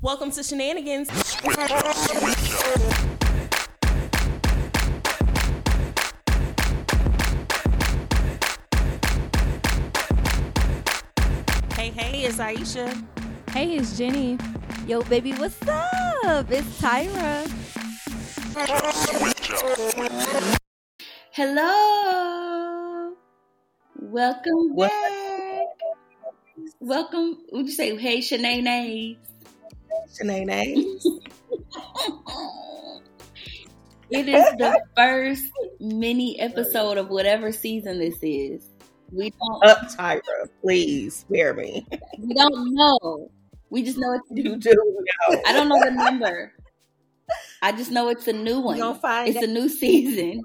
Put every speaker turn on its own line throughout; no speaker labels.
Welcome to Shenanigans. Hey, hey, it's Aisha.
Hey, it's Jenny. Yo, baby, what's up? It's Tyra.
Hello. Welcome
What-
back. Welcome. Would you say, hey, Shanae?
Shanae.
It is the first mini episode of whatever season this is. We don't
Up, Tyra. Please spare me.
we don't know. We just know it's
You do know.
I don't know the number. I just know it's a new one.
gonna find
It's a new season.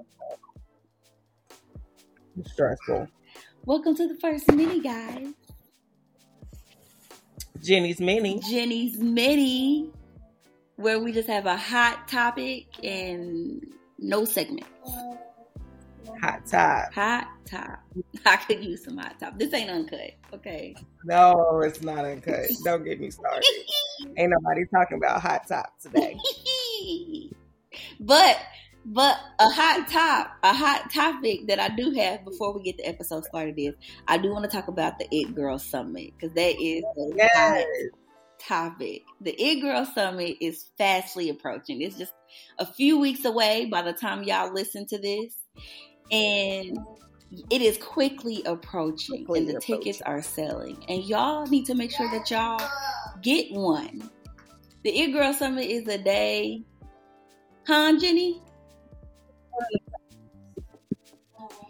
It's stressful.
Welcome to the first mini, guys.
Jenny's mini.
Jenny's Mini, where we just have a hot topic and no segment.
Hot top.
Hot top. I could use some hot top. This ain't uncut, okay?
No, it's not uncut. Don't get me started. Ain't nobody talking about hot top today.
but but a hot top, a hot topic that I do have before we get the episode started is I do want to talk about the It Girl Summit because that is a
Yes.
hot topic. The It Girl Summit is fastly approaching. It's just a few weeks away by the time y'all listen to this. And it is quickly approaching
Quickly
and the tickets are selling. And y'all need to make sure that y'all get one. The It Girl Summit is a day. Huh, Jenny?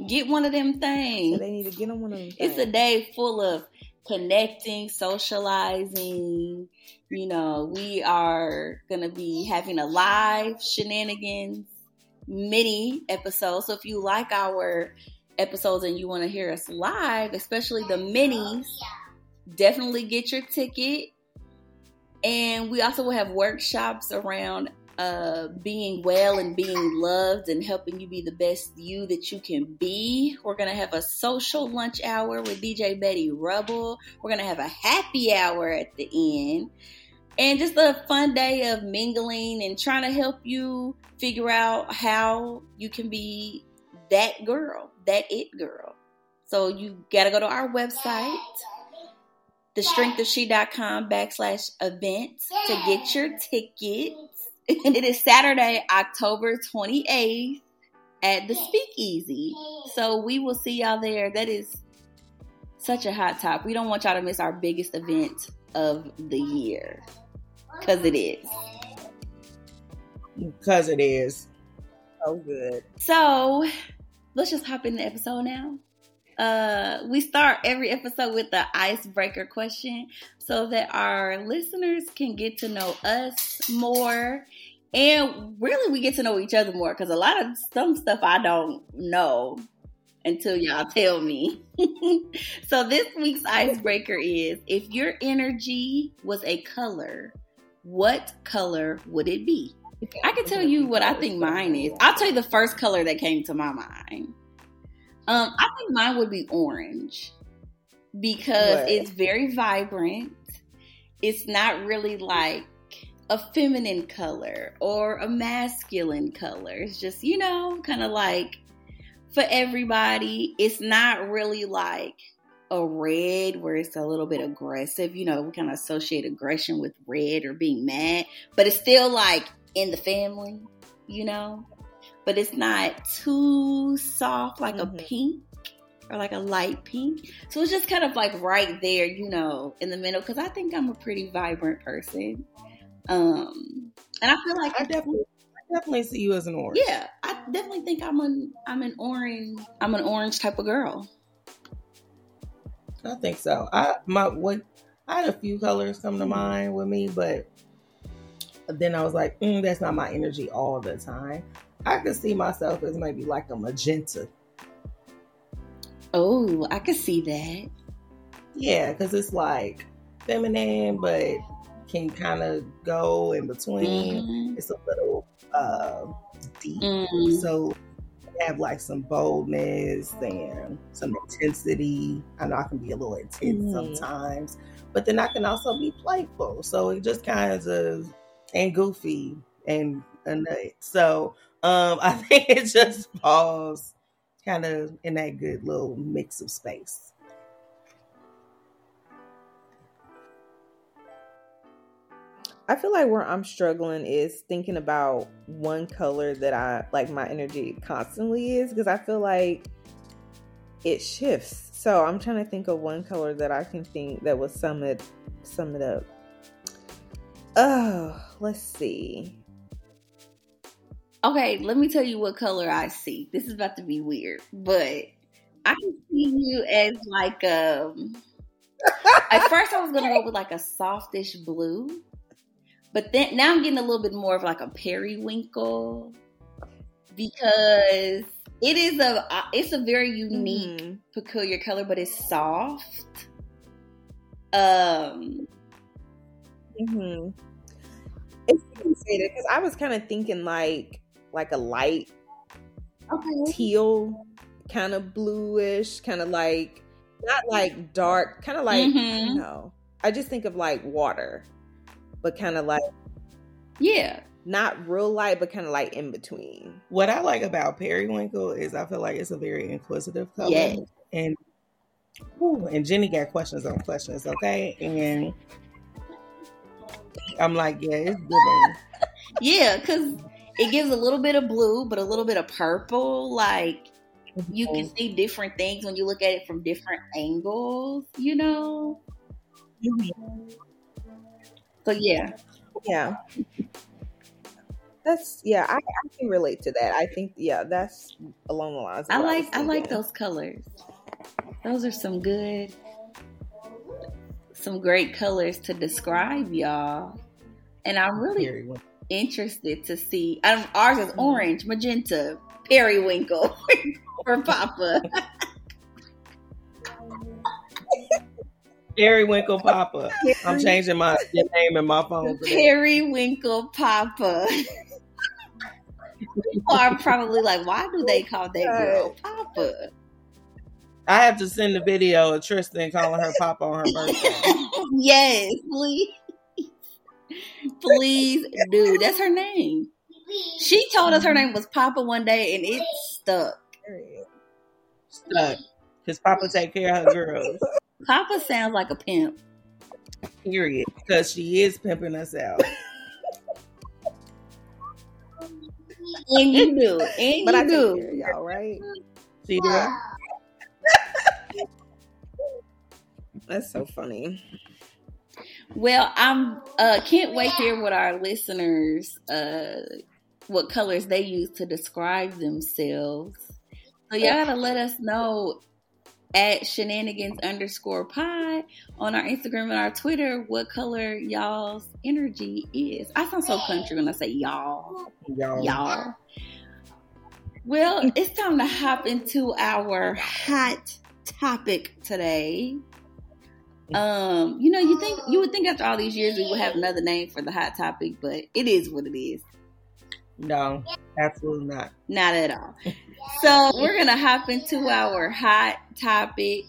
Get one of them things.
they need to get on one of them.
It's a day full of connecting, socializing. You know, we are going to be having a live shenanigans mini episode. So if you like our episodes and you want to hear us live, especially the minis, definitely get your ticket. And we also will have workshops around uh, being well and being loved and helping you be the best you that you can be. We're going to have a social lunch hour with DJ Betty Rubble. We're going to have a happy hour at the end. And just a fun day of mingling and trying to help you figure out how you can be that girl, that it girl. So you got to go to our website, thestrengthofshe.com backslash events to get your tickets. And it is Saturday, October 28th at the Speakeasy. So we will see y'all there. That is such a hot top. We don't want y'all to miss our biggest event of the year. Because it is.
Because it is. So good.
So let's just hop in the episode now. Uh, we start every episode with the icebreaker question so that our listeners can get to know us more and really we get to know each other more because a lot of some stuff I don't know until y'all tell me. so this week's icebreaker is if your energy was a color, what color would it be? I can tell you what I think mine is. I'll tell you the first color that came to my mind. Um, I think mine would be orange because
What?
it's very vibrant. It's not really like a feminine color or a masculine color. It's just, you know, kind of like for everybody. It's not really like a red where it's a little bit aggressive. You know, we kind of associate aggression with red or being mad, but it's still like in the family, you know? But it's not too soft like
Mhm.
a pink or like a light pink. So it's just kind of like right there, you know, in the middle because I think I'm a pretty vibrant person. Um and I feel like
I definitely, I definitely see you as an orange.
yeah, I definitely think I'm an I'm an orange I'm an orange type of girl.
I think so. I my what I had a few colors come to mind with me, but then I was like, mm, that's not my energy all the time. I could see myself as maybe like a magenta.
Oh, I could see that.
Yeah, because it's like feminine, but can kind of go in between.
Mhm.
It's a little uh, deep.
Mm.
So have like some boldness and some intensity. I know I can be a little intense
Mhm.
sometimes, but then I can also be playful. So it just kind of and goofy and a nut. So um, I think it just falls kind of in that good little mix of space.
I feel like where I'm struggling is thinking about one color that I like my energy constantly is because I feel like it shifts. So I'm trying to think of one color that I can think that would sum it sum it up. Oh, let's see.
Okay, let me tell you what color I see. This is about to be weird, but I can see you as like um at first I was gonna go with like a softish blue. But then now I'm getting a little bit more of like a periwinkle because it is a uh, it's a very unique
Mhm.
peculiar color, but it's soft. Um,
Mm-hmm. It's you can say that because I was kind of thinking like like a light
okay.
teal, kind of bluish, kind of like not like dark, kind of like
Mhm.
you know. I just think of like water, but kind of like
Yeah.
not real light, but kind of like in between.
What I like about periwinkle is I feel like it's a very inquisitive color.
Yes.
And ooh, and Jenny got questions on questions, okay? And I'm like, yeah, it's giving.
Yeah, because it gives a little bit of blue, but a little bit of purple. Like you can mm-hmm. see different things when you look at it from different angles, you know? Mm-hmm. So yeah.
Yeah. That's yeah, I, I can relate to that. I think yeah, that's along the lines. Of
I like
was
I like those colors. Those are some good some great colors to describe y'all. And I'm really interested to see um, ours is orange, magenta, periwinkle or Papa.
Periwinkle Papa. I'm changing my your name in my phone.
Periwinkle Papa. People are probably like, why do they call that girl Papa?
I have to send the video of Tristan calling her Papa on her birthday.
yes, please. Please do. That's her name. She told us her name was Papa one day and it stuck.
Stuck. Because Papa take care of her girls.
Papa sounds like a pimp.
Period. Because she is pimping us out.
And you do. And
But I
you
take
do.
y'all, right?
See that?
That's so funny.
Well, I'm uh can't wait to hear what our listeners uh what colors they use to describe themselves. So y'all gotta let us know at shenanigans underscore pod on our Instagram and our Twitter what color y'all's energy is. I sound so country when I say y'all.
Y'all.
Y'all. Well, it's time to hop into our hot topic today. Um, you know, you think you would think after all these years we would have another name for the hot topic, but it is what it is.
No, absolutely not.
Not at all. So we're gonna hop into our hot topic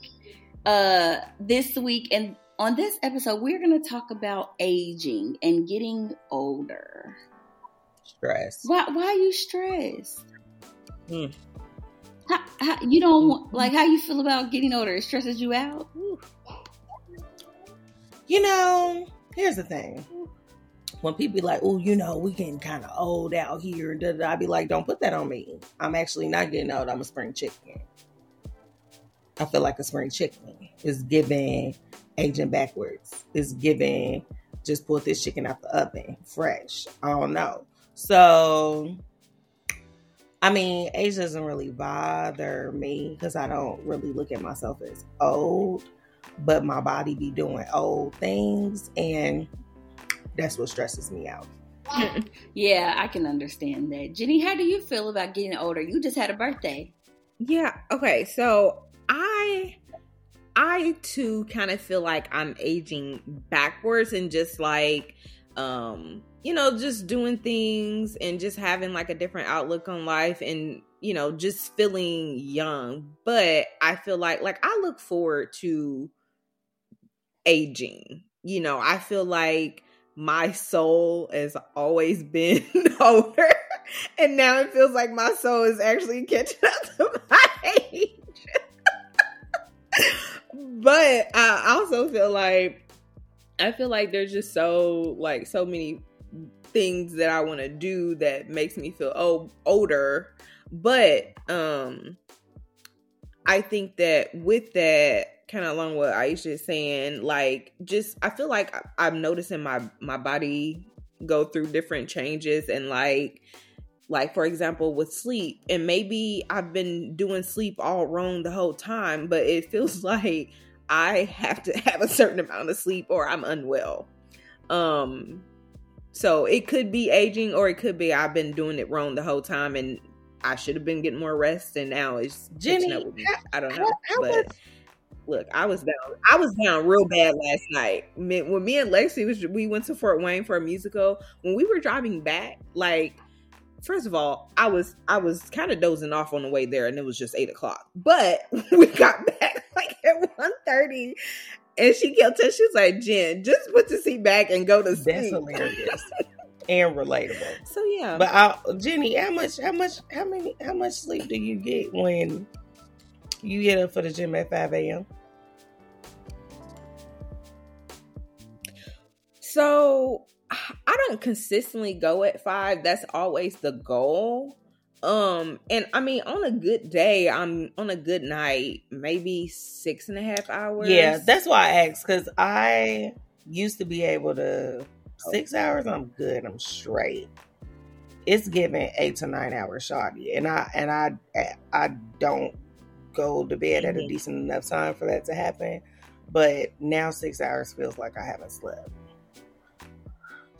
uh this week and on this episode we're gonna talk about aging and getting older.
Stress.
Why why are you stressed?
Hmm.
How, how, you don't like how you feel about getting older? It stresses you out.
You know, here's the thing. When people be like, oh, you know, we getting kind of old out here, da, da, I be like, don't put that on me. I'm actually not getting old. I'm a spring chicken. I feel like a spring chicken. It's giving aging backwards. It's giving just pull this chicken out the oven fresh. I don't know. So, I mean, age doesn't really bother me because I don't really look at myself as old but my body be doing old things and that's what stresses me out.
Yeah, I can understand that. Jenny, how do you feel about getting older? You just had a birthday.
Yeah. Okay. So I, I too kind of feel like I'm aging backwards and just like, um, you know, just doing things and just having like a different outlook on life and you know, just feeling young. But I feel like like I look forward to aging. You know, I feel like my soul has always been older. And now it feels like my soul is actually catching up to my age. but I also feel like I feel like there's just so like so many things that I want to do that makes me feel oh older. But um I think that with that kind of along what Aisha is saying, like just I feel like I'm noticing my my body go through different changes and like like for example with sleep and maybe I've been doing sleep all wrong the whole time, but it feels like I have to have a certain amount of sleep or I'm unwell. Um so it could be aging or it could be I've been doing it wrong the whole time and I should have been getting more rest and now it's
Jenny,
me. I don't know. but
much-
look, I was down. I was down real bad last night. When me and Lexi was, we went to Fort Wayne for a musical. When we were driving back, like, first of all, I was I was kind of dozing off on the way there, and it was just eight o'clock. But we got back like at 1.30 and she kept telling she was like, "Jen, just put the seat back and go to sleep."
That's
sleep."
hilarious and relatable.
So yeah,
But I, Jenny, how much, how much, how many, how much sleep do you get when you get up for the gym at five a.m.?
So I don't consistently go at five. That's always the goal. Um, and I mean, on a good day, I'm on a good night, maybe six and a half hours.
Yeah, that's why I asked because I used to be able to six hours. I'm good. I'm straight. It's giving eight to nine hours shoddy, and I and I I don't go to bed at a
Mhm.
decent enough time for that to happen. But now six hours feels like I haven't slept.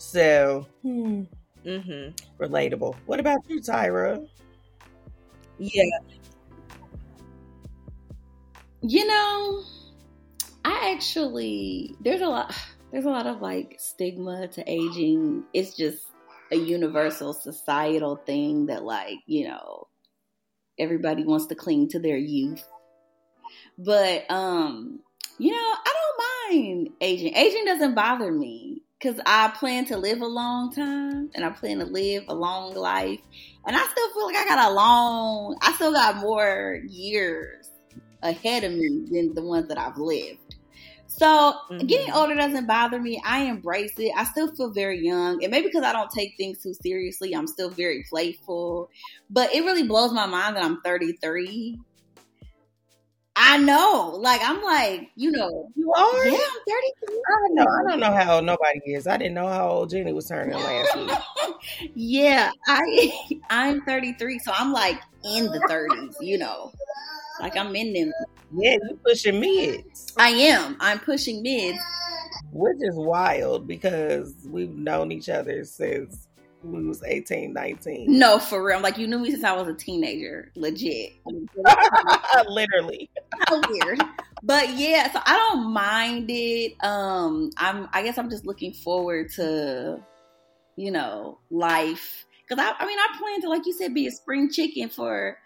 So hmm,
mm-hmm.
relatable. What about you, Tyra?
Yeah.
You know, I actually there's a lot there's a lot of like stigma to aging. It's just a universal societal thing that like, you know, everybody wants to cling to their youth. But um, you know, I don't mind aging. Aging doesn't bother me cuz I plan to live a long time and I plan to live a long life. And I still feel like I got a long I still got more years ahead of me than the ones that I've lived. So
Mhm.
getting older doesn't bother me. I embrace it. I still feel very young. And maybe because I don't take things too seriously, I'm still very playful. But it really blows my mind that I'm 33. I know. Like I'm like, you know,
You are?
yeah, I'm 33.
I know. I don't know how old nobody is. I didn't know how old Jenny was turning last week.
yeah, I I'm 33, so I'm like in the 30s, you know. Like I'm in them.
Yeah, you pushing mids,
I am. I'm pushing mids.
which is wild because we've known each other since we was 18, 19.
No, for real. Like you knew me since I was a teenager. Legit.
Literally.
so weird. But yeah, so I don't mind it. Um, I'm I guess I'm just looking forward to, you know, life. Cause I I mean I plan to, like you said, be a spring chicken for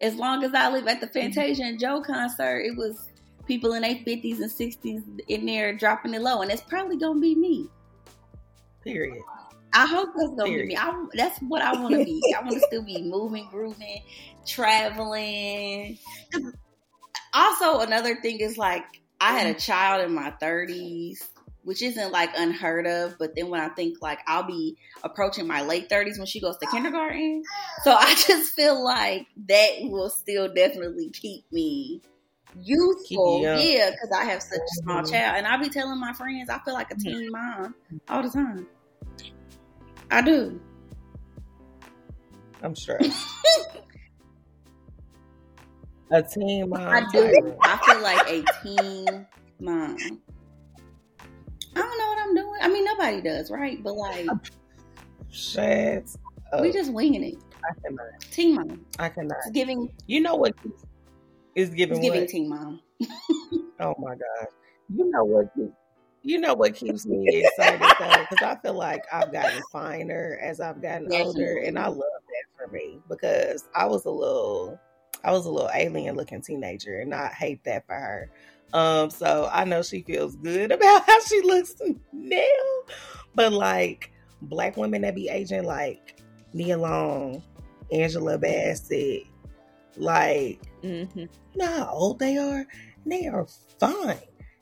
as long as I live at the Fantasia and Joe concert. It was people in their fifties and sixties in there dropping it low, and it's probably gonna be me.
Period.
I hope that's gonna be me. I, that's what I want to be. I want to still be moving, grooving, traveling. Also, another thing is like I had a child in my thirties, which isn't like unheard of. But then when I think like I'll be approaching my late thirties when she goes to kindergarten, so I just feel like that will still definitely keep me youthful.
young.
yeah, because I have such a small child, and I'll be telling my friends I feel like a teen mom all the time. I do.
I'm stressed. a teen mom.
I do.
Tyra.
I feel like a teen mom. I don't know what I'm doing. I mean, nobody does, right? But like,
Shut up.
we just winging it.
I cannot.
Teen mom.
I cannot.
It's giving.
You know what is giving
It's giving
what?
teen mom.
Oh my god. You know what? You know what keeps me excited though, because I feel like I've gotten finer as I've gotten older, and I love that for me because I was a little, I was a little alien looking teenager, and I hate that for her. Um, so I know she feels good about how she looks now, but like black women that be aging like Nia Long, Angela Bassett, like
Mm-hmm.
you know how old they are? They are fine.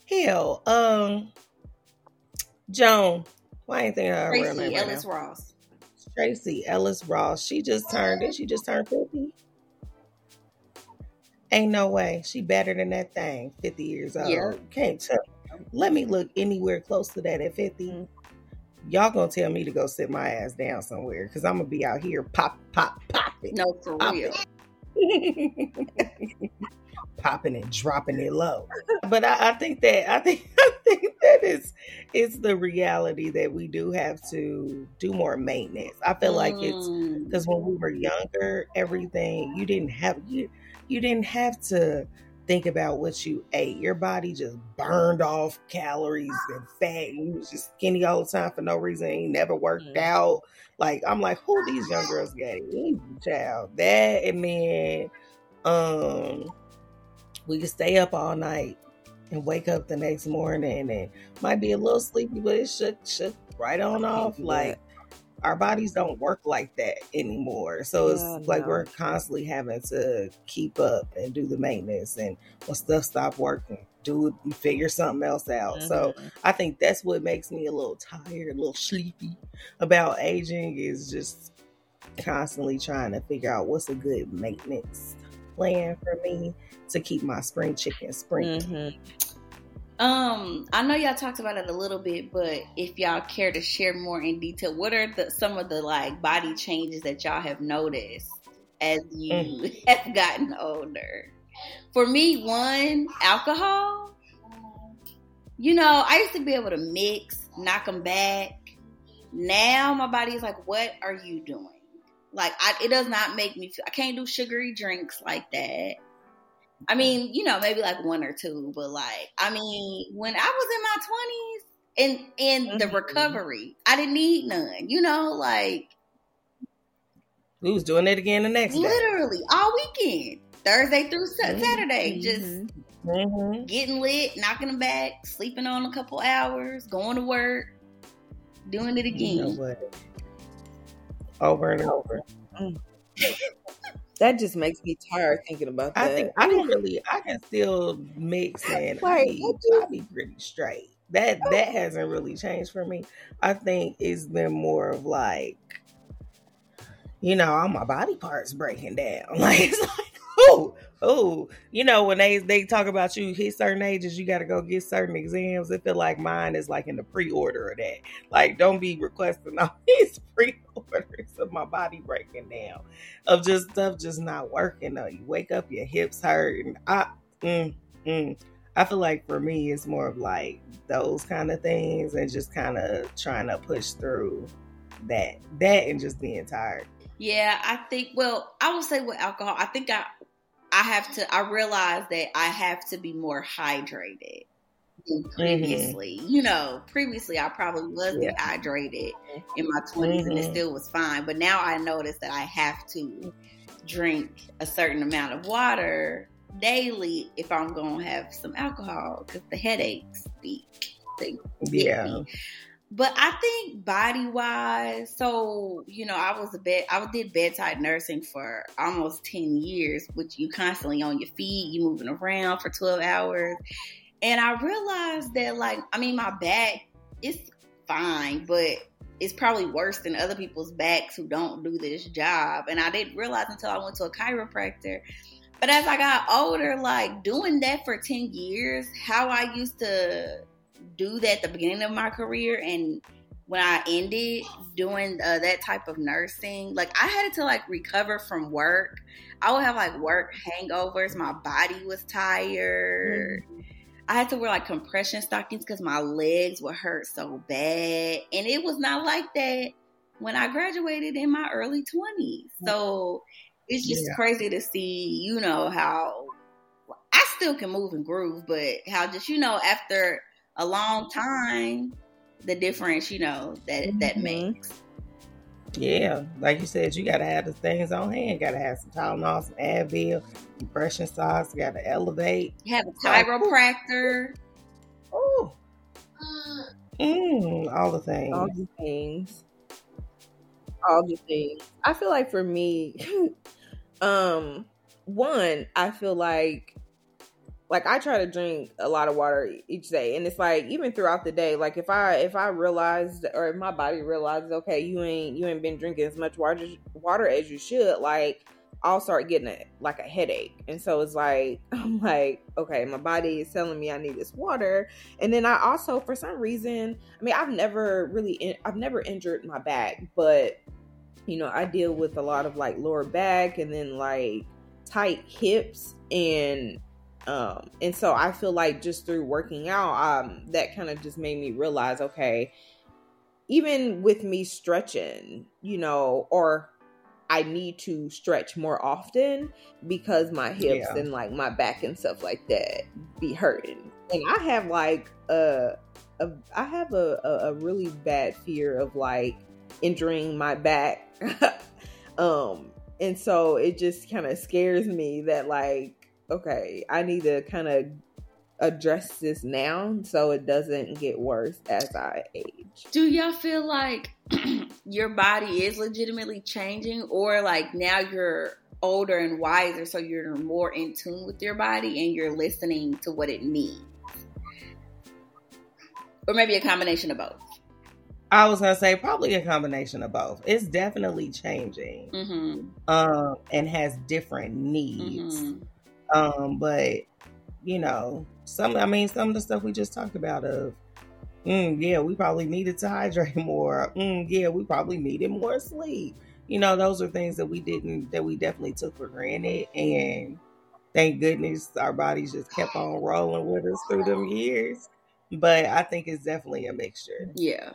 Hell, um, Joan, why ain't thinking of her real
Tracee
name right
Ellis
now?
Ross.
Tracee Ellis Ross. She just turned. Did she just turn fifty? Ain't no way. She better than that thing. Fifty years old.
Yeah.
Can't tell. Let me look anywhere close to that at 50
Mm.
Y'all gonna tell me to go sit my ass down somewhere because I'm gonna be out here pop, pop, popping.
No, for
Pop
real.
popping and dropping it low. But I, I think that I think I think that is it's the reality that we do have to do more maintenance. I feel like it's
Mm.
because when we were younger, everything you didn't have you you didn't have to think about what you ate. Your body just burned off calories and fat. And you was just skinny all the time for no reason. You never worked out. Like I'm like, who these young girls got it? Easy, child. That and then um we could stay up all night and wake up the next morning and might be a little sleepy, but it should should right on off. Like our bodies don't work like that anymore. So
Yeah,
it's like
no.
we're constantly having to keep up and do the maintenance and when stuff stop working, do figure something else out. So
Mhm.
I think that's what makes me a little tired, a little sleepy about aging is just constantly trying to figure out what's a good maintenance plan for me to keep my spring chicken spring.
Mhm.
Um, I know y'all talked about it a little bit, but if y'all care to share more in detail, what are the some of the like body changes that y'all have noticed as you
Mm.
have gotten older? For me, one, alcohol. You know, I used to be able to mix, knock them back. Now my body is like, what are you doing? Like, I, it does not make me feel. I can't do sugary drinks like that. I mean, you know, maybe like one or two, but like, I mean, when I was in my twenties and in the
Mhm.
recovery, I didn't need none. You know, like
We was doing it again the next day.
literally all weekend, Thursday through
Mhm.
Saturday, just
Mhm.
Mm-hmm.
getting lit, knocking them back, sleeping on a couple hours, going to work, doing it again.
You know? Over and over. Mm.
That just makes me tired thinking about that.
I think I can really I can still mix and I
Like,
be, I be pretty straight. That that hasn't really changed for me. I think it's been more of like you know, all my body parts breaking down. Like it's like, oh, oh, you know, when they they talk about you hit certain ages, you got to go get certain exams. I feel like mine is like in the pre-order of that. Like, don't be requesting all these pre-orders of my body breaking down, of just stuff just not working. Though you wake up, your hips hurt, and I, mm, mm. I feel like for me, it's more of like those kind of things, and just kind of trying to push through that, that, and just being tired.
Yeah, I think. Well, I would say with alcohol, I think I I have to. I realize that I have to be more hydrated than previously. You know, previously I probably was
Yeah.
dehydrated in my 20s and it
Mhm.
still was fine. But now I notice that I have to drink a certain amount of water daily if I'm gonna have some alcohol because the headaches be
Yeah.
me. But I think body wise, so you know, I was a bed I did bedside nursing for almost ten years, which you constantly on your feet, you moving around for twelve hours. And I realized that like I mean my back is fine, but it's probably worse than other people's backs who don't do this job. And I didn't realize until I went to a chiropractor. But as I got older, like doing that for 10 years, how I used to do that at the beginning of my career and when I ended doing uh, that type of nursing, like I had to like recover from work. I would have like work hangovers. My body was tired. I had to wear like compression stockings because my legs would hurt so bad. And it was not like that when I graduated in my early 20s. So it's just
Yeah.
crazy to see, you know, how I still can move and groove, but how just, you know, after a long time, the difference, you know, that that
Mhm.
makes.
Yeah, like you said, you gotta have the things on hand. Gotta have some Tylenol, some Advil, compression socks. Gotta elevate.
You have a chiropractor.
Oh, mm, all the things.
all the things all the things i feel like for me um one i feel like like i try to drink a lot of water each day and it's like even throughout the day like if i if i realized or if my body realizes okay you ain't you ain't been drinking as much water water as you should like I'll start getting a, like a headache. And so it's like, I'm like, okay, my body is telling me I need this water. And then I also, for some reason, I mean, I've never really, in, I've never injured my back, but you know, I deal with a lot of like lower back and then like tight hips and um and so I feel like just through working out um that kind of just made me realize okay even with me stretching you know or I need to stretch more often because my hips
Yeah.
and like my back and stuff like that be hurting. And I have like a, a I have a, a, a really bad fear of like injuring my back. um and so it just kind of scares me that like okay, I need to kind of address this now so it doesn't get worse as I age.
Do y'all feel like your body is legitimately changing, or like now you're older and wiser, so you're more in tune with your body and you're listening to what it needs? Or maybe a combination of both.
I was gonna say probably a combination of both. It's definitely changing,
Mm-hmm.
um, and has different needs.
Mm-hmm.
Um, but you know, some I mean, some of the stuff we just talked about of, mm, yeah, we probably needed to hydrate more. Mm, yeah, we probably needed more sleep. You know, those are things that we didn't that we definitely took for granted, and thank goodness our bodies just kept on rolling with us through them years. But I think it's definitely a mixture.
Yeah.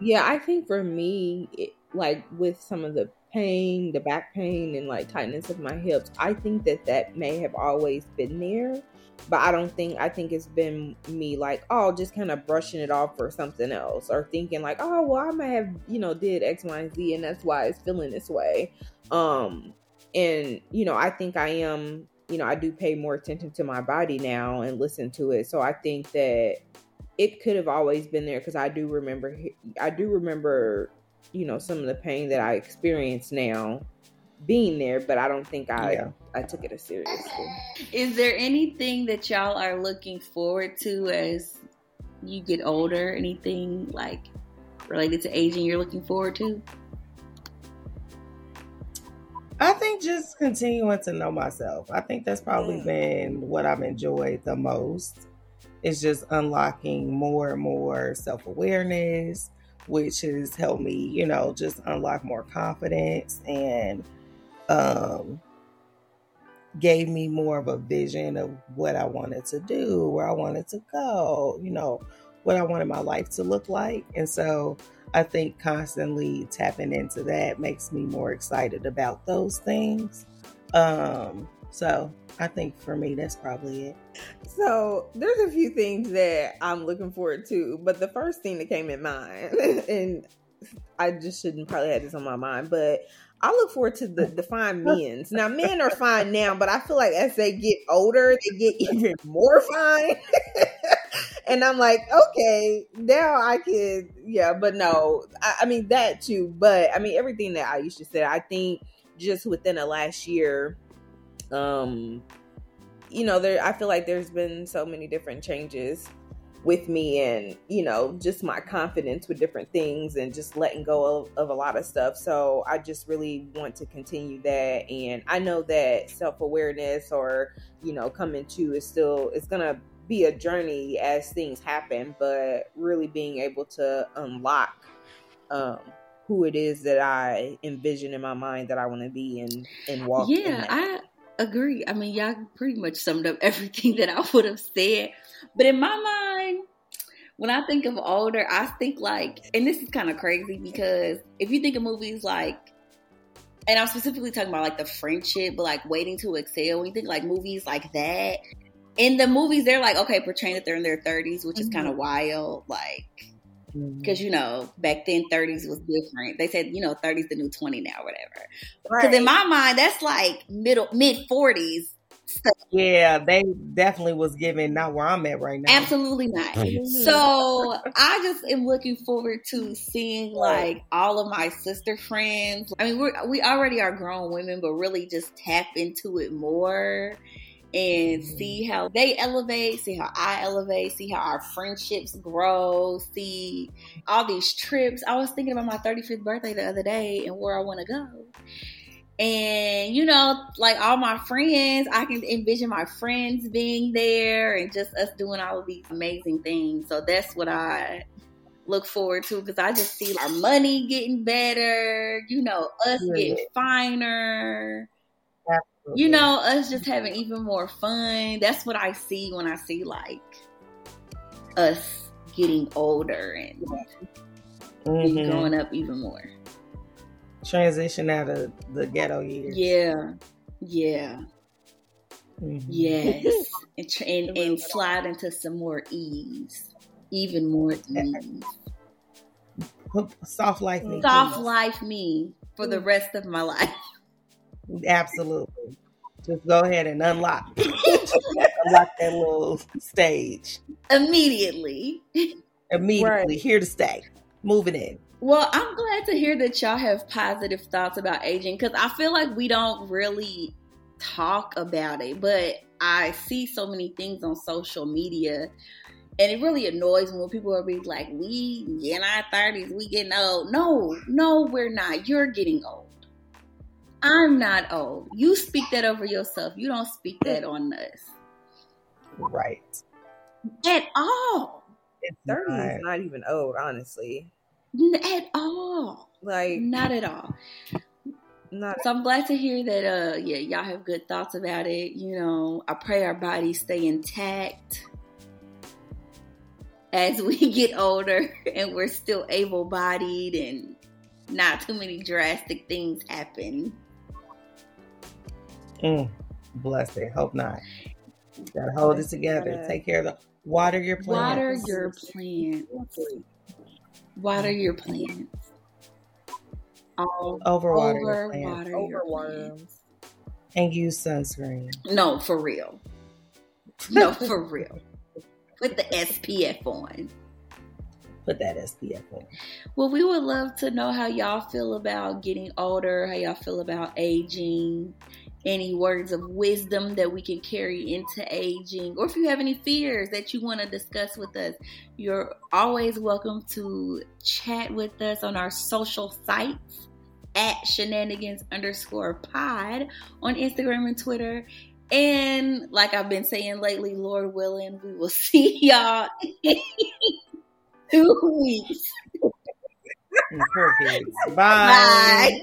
Yeah, I think for me, it, like with some of the pain, the back pain, and like tightness of my hips, I think that that may have always been there. But I don't think, I think it's been me like, oh, just kind of brushing it off for something else or thinking like, oh, well, I might have, you know, did X, Y, and Z and that's why it's feeling this way. Um, and, you know, I think I am, you know, I do pay more attention to my body now and listen to it. So I think that it could have always been there because I do remember I do remember you know some of the pain that I experience now being there, but I don't think I
Yeah.
I took it as seriously.
Is there anything that y'all are looking forward to as you get older? Anything like related to aging you're looking forward to?
I think just continuing to know myself. I think that's probably
Mm.
been what I've enjoyed the most. Is just unlocking more and more self awareness, which has helped me, you know, just unlock more confidence and um gave me more of a vision of what I wanted to do, where I wanted to go, you know, what I wanted my life to look like. And so I think constantly tapping into that makes me more excited about those things. Um, so I think for me, that's probably it.
So there's a few things that I'm looking forward to, but the first thing that came in mind, and I just shouldn't probably have this on my mind, but I look forward to the defined men's. Now men are fine now, but I feel like as they get older, they get even more fine. and I'm like, okay, now I can, yeah, but no, I, I mean that too. But I mean everything that I used to say, I think just within the last year, um, you know, there I feel like there's been so many different changes with me and you know just my confidence with different things and just letting go of, of a lot of stuff so i just really want to continue that and i know that self-awareness or you know coming to is still it's gonna be a journey as things happen but really being able to unlock um who it is that i envision in my mind that i want to be and and walk in
yeah. I agree. I mean, y'all pretty much summed up everything that I would have said. But in my mind, when I think of older, I think like, and this is kind of crazy because if you think of movies like, and I'm specifically talking about like the friendship, but like Waiting to Exhale, when you think like movies like that, in the movies, they're like, okay, portraying that they're in their 30s, which is
Mhm.
kind of wild. Like. Because you know back then 30s was different. They said you know 30s the new 20 now, whatever.
Right.
Because in my mind, that's like middle mid 40s. stuff.
Yeah, they definitely was giving not where I'm at right now.
Absolutely not. So I just am looking forward to seeing like all of my sister friends. I mean, we're we already are grown women, but really just tap into it more and see how they elevate, see how I elevate, see how our friendships grow, see all these trips. I was thinking about my 35th birthday the other day and where I want to go. And you know, like all my friends, I can envision my friends being there and just us doing all of these amazing things. So that's what I look forward to because I just see our money getting better, you know, us
Yeah.
getting finer. You know, us just having even more fun. That's what I see when I see like us getting older and
Mhm.
growing up even more.
transition out of the ghetto years.
Yeah. Yeah.
Mhm.
Yes. and, tr- and and slide into some more ease. Even more ease.
Soft life. me,
Soft
please.
life me for the rest of my life.
Absolutely. Just go ahead and unlock. unlock that little stage
Immediately.
immediately.
Right.
Here to stay. Moving in.
Well, I'm glad to hear that y'all have positive thoughts about aging because I feel like we don't really talk about it, but I see so many things on social media and it really annoys me when people are being like, we in our 30s, we getting old. No, no, we're not. You're getting old. I'm not old. You speak that over yourself. You don't speak that on us
Right.
at all.
It's
30
not-
is not even old, honestly.
At all.
Like,
Not at all.
not
So I'm glad to hear that uh yeah, y'all have good thoughts about it. You know, I pray our bodies stay intact as we get older and we're still able bodied and not too many drastic things happen.
Mm, bless it. Hope not. Gotta hold it together.
Gotta-
Take care of the water your plants.
Water your plants. Water your plants. All
Overwater your
over
plants.
water your plants.
and use sunscreen.
No, for real. No, for real. Put the SPF on.
Put that SPF on.
Well, we would love to know how y'all feel about getting older, how y'all feel about aging, any words of wisdom that we can carry into aging, or if you have any fears that you want to discuss with us, you're always welcome to chat with us on our social sites at shenanigans underscore pod on Instagram and Twitter. And like I've been saying lately, Lord willing, we will see y'all in two weeks.
Perfect. Bye.
Bye.